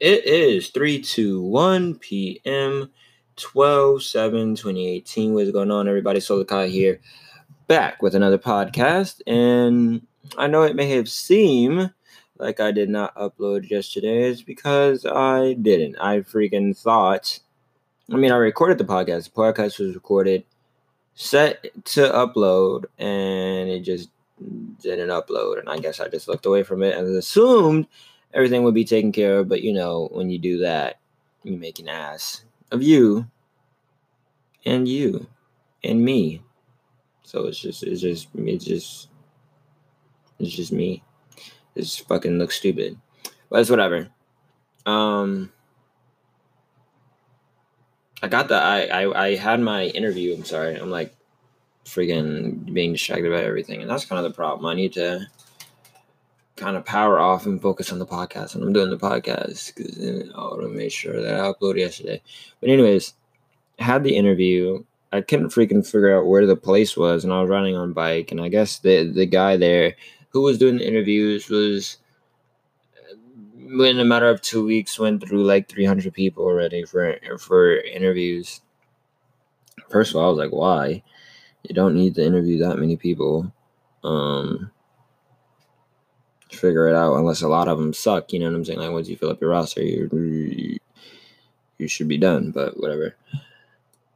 It is 3 to 1 p.m. 12 7 2018. What's going on, everybody? Solar Kai here, back with another podcast. And I know it may have seemed like I did not upload yesterday. It's because I didn't. I freaking thought. I mean, I recorded the podcast. The podcast was recorded, set to upload, and it just didn't upload. And I guess I just looked away from it and assumed everything would be taken care of. But you know, when you do that, you make an ass of you and you and me. So it's just it's just it's just it's just me. Just fucking looks stupid. But it's whatever. Um I got the I, I I had my interview. I'm sorry. I'm like freaking being distracted by everything. And that's kind of the problem. I need to kind of power off and focus on the podcast. And I'm doing the podcast because I want to make sure that I upload yesterday. But anyways, had the interview. I couldn't freaking figure out where the place was, and I was riding on bike. And I guess the the guy there who was doing the interviews was in a matter of two weeks went through like 300 people already for for interviews. First of all, I was like, why? You don't need to interview that many people. Um, figure it out unless a lot of them suck. You know what I'm saying? Like once you fill up your roster, you you should be done. But whatever,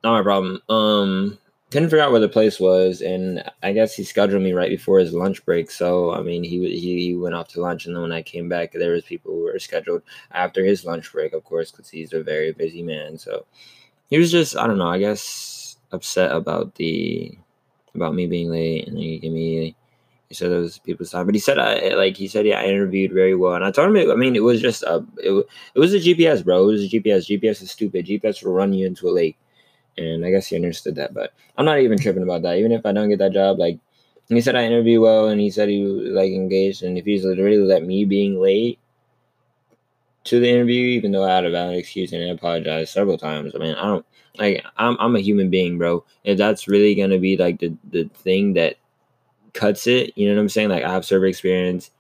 not my problem. Um, couldn't figure out where the place was, and I guess he scheduled me right before his lunch break. So I mean, he he, went off to lunch, and then when I came back, there was people who were scheduled after his lunch break, of course, because he's a very busy man. So he was just I don't know, I guess upset about the about me being late, and then he gave me he said it was people's time, but he said I like he said yeah I interviewed very well, and I told him it, I mean it was just a it, it was a GPS, bro. It was a GPS. GPS is stupid. GPS will run you into a lake, and I guess he understood that. But I'm not even tripping about that. Even if I don't get that job, like he said I interviewed well, and he said he was like engaged, and if he's literally let me being late to the interview, even though I had a valid excuse and I apologized several times. I mean, I don't like I'm I'm a human being, bro. If that's really gonna be like the the thing that cuts it, you know what I'm saying? Like I have server experience.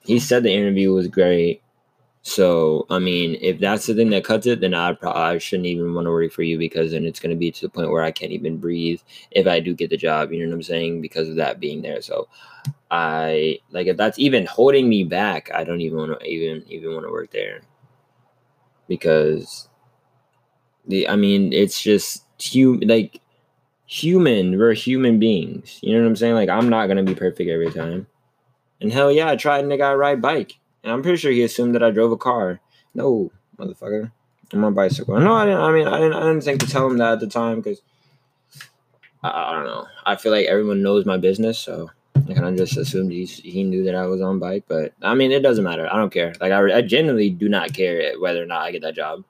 He said the interview was great. So I mean, if that's the thing that cuts it, then I probably I shouldn't even want to work for you because then it's gonna be to the point where I can't even breathe if I do get the job. You know what I'm saying? Because of that being there. So I like if that's even holding me back, I don't even want to even even want to work there because the I mean it's just human like human. We're human beings. You know what I'm saying? Like I'm not gonna be perfect every time. And hell yeah, I tried and the guy ride bike. And I'm pretty sure he assumed that I drove a car. No, motherfucker. I'm on a bicycle. No, I didn't I mean I didn't I didn't think to tell him that at the time because I, I, don't know. I feel like everyone knows my business, so I kind of just assumed he he knew that I was on bike. But I mean, it doesn't matter. I don't care. Like I, I genuinely do not care whether or not I get that job,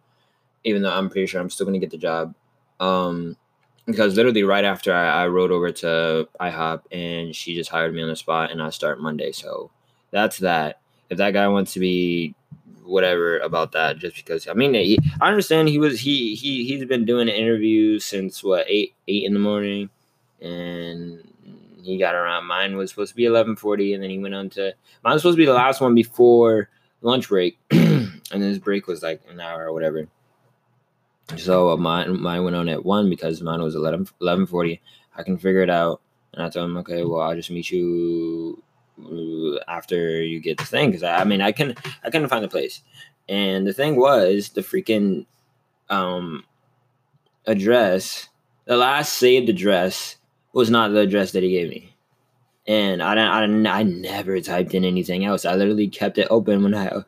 even though I'm pretty sure I'm still gonna get the job. Um, because literally right after I, I rode over to IHOP and she just hired me on the spot and I start Monday. So that's that. If that guy wants to be whatever about that, just because I mean, he, I understand he was he he he's been doing interviews since what eight eight in the morning, and he got around. Mine was supposed to be eleven forty, and then he went on to mine was supposed to be the last one before lunch break, and his break was like an hour or whatever. So uh, mine mine went on at one because mine was 11 1140. I can figure it out. And I told him, okay, well, I'll just meet you uh, after you get the thing because I, I, mean I can I couldn't find the place. And the thing was the freaking um address, the last saved address was not the address that he gave me. And I didn't, I, I never typed in anything else. I literally kept it open when I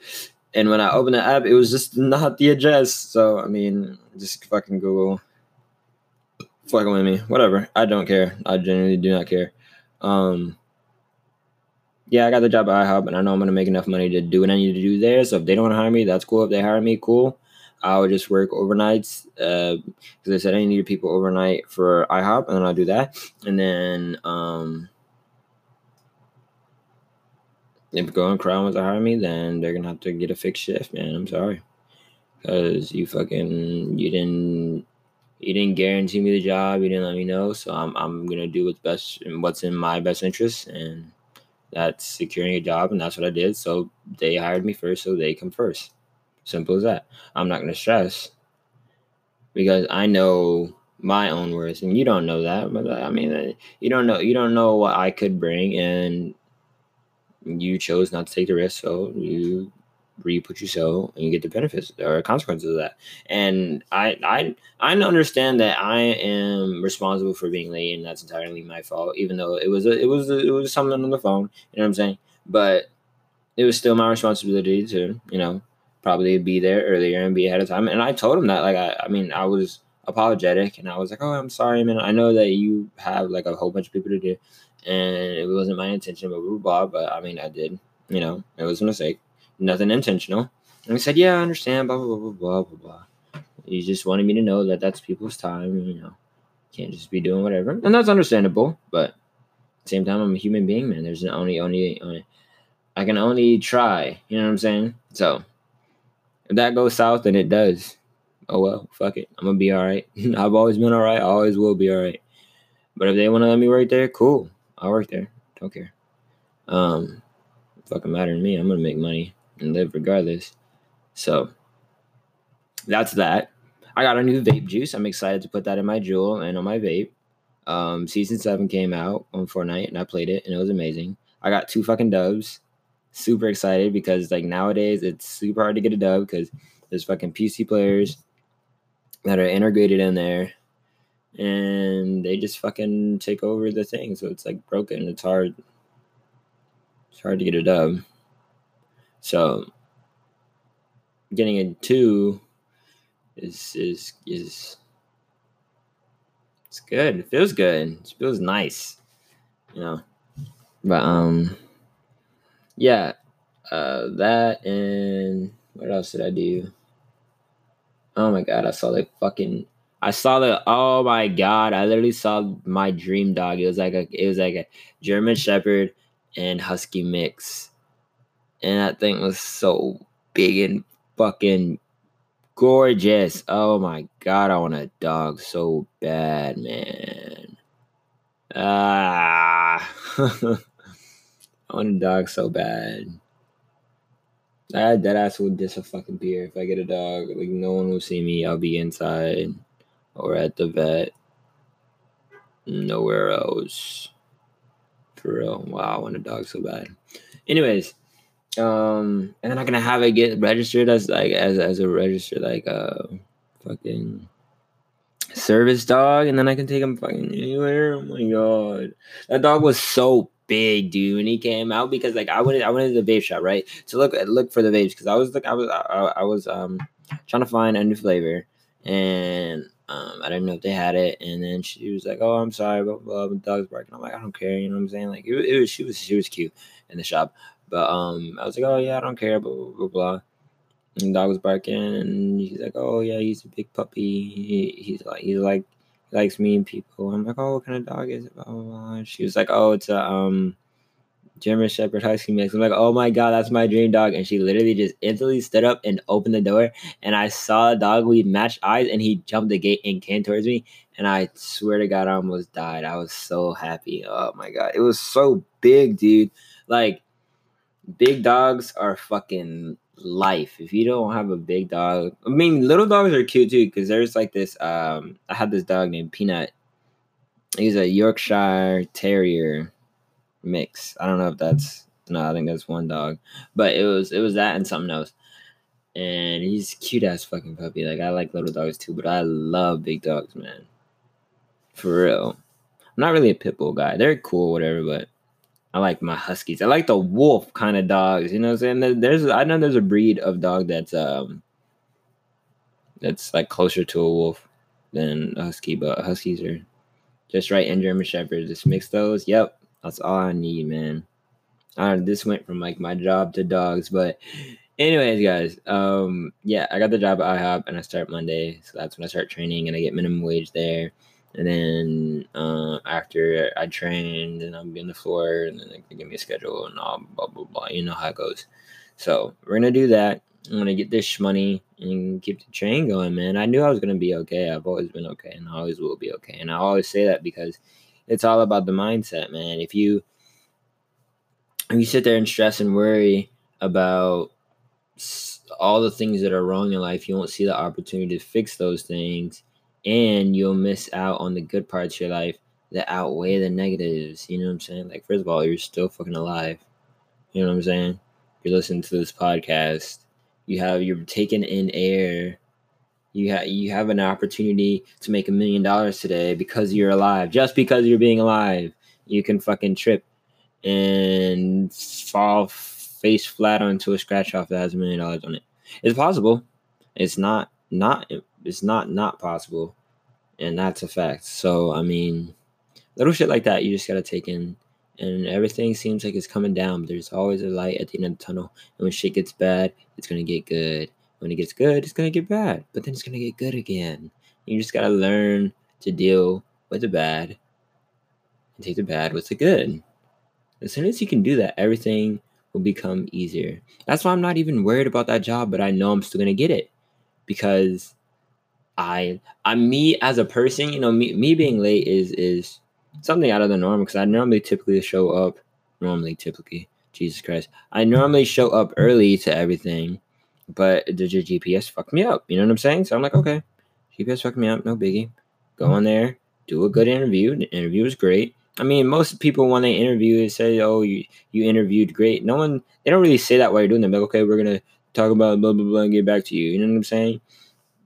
and when I opened the app, it was just not the address. So I mean, just fucking Google. Fucking with me, whatever. I don't care. I genuinely do not care. Um, yeah, I got the job at IHOP, and I know I'm gonna make enough money to do what I need to do there. So if they don't hire me, that's cool. If they hire me, cool. I would just work overnights because uh, they said I needed people overnight for IHOP, and then I'll do that. And then um, if Going Crown was to hire me, then they're gonna have to get a fixed shift, man. I'm sorry, because you fucking you didn't you didn't guarantee me the job. You didn't let me know, so I'm I'm gonna do what's best and what's in my best interest, and that's securing a job, and that's what I did. So they hired me first, so they come first. Simple as that. I'm not gonna stress because I know my own worth, and you don't know that. But I mean, uh, you don't know you don't know what I could bring, and you chose not to take the risk, so you reap what you sow, and you get the benefits or consequences of that. And I I I understand that I am responsible for being late, and that's entirely my fault. Even though it was a, it was a, it was something on the phone, you know what I'm saying? But it was still my responsibility to you know probably be there earlier and be ahead of time. And I told him that like I I mean I was apologetic and I was like, oh, I'm sorry, man. I know that you have like a whole bunch of people to do, and it wasn't my intention, but blah blah. But I mean, I did. You know, it was a mistake. Nothing intentional. And he said, yeah, I understand. Blah blah blah blah blah blah. He just wanted me to know that that's people's time. You know, can't just be doing whatever, and that's understandable. But at the same time, I'm a human being, man. There's only only, only I can only try. You know what I'm saying? So if that goes south, then it does oh well, fuck it. I'm gonna be all right. I've always been all right. I always will be all right. But if they want to let me right there, cool. I'll work there. Don't care. Um, fucking matter to me. I'm gonna make money and live regardless. So that's that. I got a new vape juice. I'm excited to put that in my Juul and on my vape. Um, season seven came out on Fortnite and I played it and it was amazing. I got two fucking dubs. Super excited because like nowadays it's super hard to get a dub because there's fucking PC players that are integrated in there and they just fucking take over the thing. So it's like broken. It's hard. It's hard to get a dub. So getting a two is is is it's good. It feels good. It feels nice. You know. But um yeah. Uh that and what else did I do? Oh my god, I saw the fucking I saw the oh my god, I literally saw my dream dog. It was like a it was like a German Shepherd and Husky mix. And that thing was so big and fucking gorgeous. Oh my god, I want a dog so bad, man. Ah I want a dog so bad. I dead ass would diss a fucking beer if I get a dog. Like no one will see me. I'll be inside or at the vet. Nowhere else. For real. Wow, I want a dog so bad. Anyways, um, and then I'm gonna have it get registered as like as as a registered like uh fucking service dog, and then I can take him fucking anywhere. Oh my god, that dog was so big, dude, when he came out because like I went I went into the vape shop right to look look for the vapes because I was like I was I, I was um trying to find a new flavor and um I didn't know if they had it and then she was like oh I'm sorry blah blah, blah. dog's barking I'm like I don't care you know what I'm saying like it, it was she was she was cute in the shop but um I was like oh yeah I don't care blah blah blah, blah. And the dog was barking and he's like oh yeah he's a big puppy he, he's like he's like he likes meeting people. I'm like, oh, what kind of dog is it? Blah, blah, blah. She was like, oh, it's a um German Shepherd Husky mix. I'm like, oh my god, that's my dream dog. And she literally just instantly stood up and opened the door. And I saw a dog. We matched eyes, and he jumped the gate and came towards me. And I swear to God, I almost died. I was so happy. Oh my god, it was so big, dude. Like, big dogs are fucking life. If you don't have a big dog, I mean, little dogs are cute too. Because there's like this. Um, I had this dog named Peanut. He's a Yorkshire Terrier mix. I don't know if that's no. I think that's one dog, but it was it was that and something else. And he's cute ass fucking puppy. Like I like little dogs too, but I love big dogs, man. For real. I'm not really a pit bull guy. They're cool, whatever, but I like my huskies. I like the wolf kind of dogs. You know what I'm saying? There's I know there's a breed of dog that's um that's like closer to a wolf than a husky, but huskies are just right. And German shepherds, just mix those. Yep, that's all I need, man. I this went from like my job to dogs, but anyways, guys, um, yeah, I got the job at IHOP and I start Monday, so that's when I start training and I get minimum wage there. And then uh, after I train, and I'm on the floor, and then they give me a schedule and all blah blah blah. You know how it goes. So we're gonna do that. I'm gonna get this money and keep the train going, man. I knew I was gonna be okay. I've always been okay, and I always will be okay. And I always say that because it's all about the mindset, man. If you if you sit there and stress and worry about all the things that are wrong in life, you won't see the opportunity to fix those things, and you'll miss out on the good parts of your life that outweigh the negatives. You know what I'm saying? Like, first of all, you're still fucking alive. You know what I'm saying? You're listening to this podcast. You have you're taking in air. You have you have an opportunity to make a million dollars today because you're alive. Just because you're being alive, you can fucking trip and fall face flat onto a scratch off that has a million dollars on it. It's possible. It's not not it's not not possible, and that's a fact. So I mean, little shit like that you just gotta take in, and everything seems like it's coming down. But there's always a light at the end of the tunnel, and when shit gets bad, it's gonna get good. When it gets good, it's gonna get bad, but then it's gonna get good again. You just gotta learn to deal with the bad and take the bad with the good. As soon as you can do that, everything will become easier. That's why I'm not even worried about that job, but I know I'm still gonna get it because I I'm me as a person, you know, me me being late is is something out of the norm because I normally typically show up normally typically Jesus Christ. I normally show up early to everything, but the GPS fucked me up. You know what I'm saying? So I'm like, okay, GPS fucked me up, no biggie. Go mm. on there, do a good interview. The interview was great. I mean, most people when they interview, they say, "Oh, you you interviewed great." No one they don't really say that while you're doing them. Like, okay, we're gonna talk about blah blah blah and get back to you. You know what I'm saying?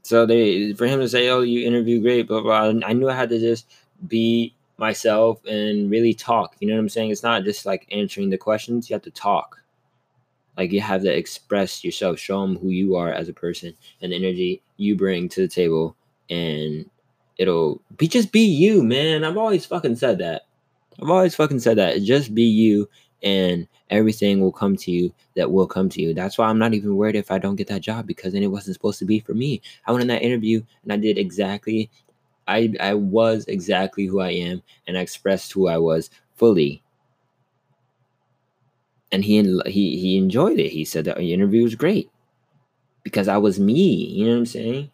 So they for him to say, "Oh, you interviewed great," blah blah. I knew I had to just be myself and really talk. You know what I'm saying? It's not just like answering the questions. You have to talk. Like you have to express yourself, show them who you are as a person and the energy you bring to the table, and it'll be just be you, man. I've always fucking said that. I've always fucking said that. Just be you and everything will come to you that will come to you. That's why I'm not even worried if I don't get that job because then it wasn't supposed to be for me. I went in that interview and I did exactly I I was exactly who I am and I expressed who I was fully. And he he he enjoyed it. He said that the interview was great because I was me. You know what I'm saying?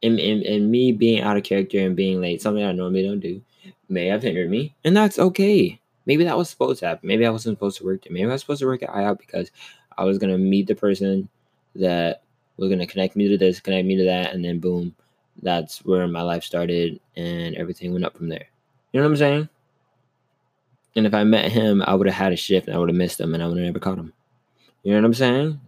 And, and, and me being out of character and being late, something I normally don't do may have hindered me, and that's okay. Maybe that was supposed to happen. Maybe I wasn't supposed to work there. Maybe I was supposed to work at IHOP because I was gonna meet the person that was gonna connect me to this, connect me to that, and then boom, that's where my life started, and everything went up from there. You know what I'm saying? And if I met him, I would have had a shift, and I would have missed him, and I would have never caught him. You know what I'm saying?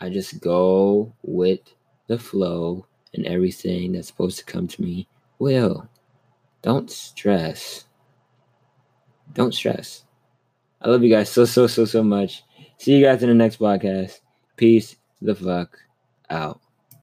I just go with the flow, and everything that's supposed to come to me will. Don't stress. Don't stress. I love you guys so, so, so, so much. See you guys in the next podcast. Peace the fuck out.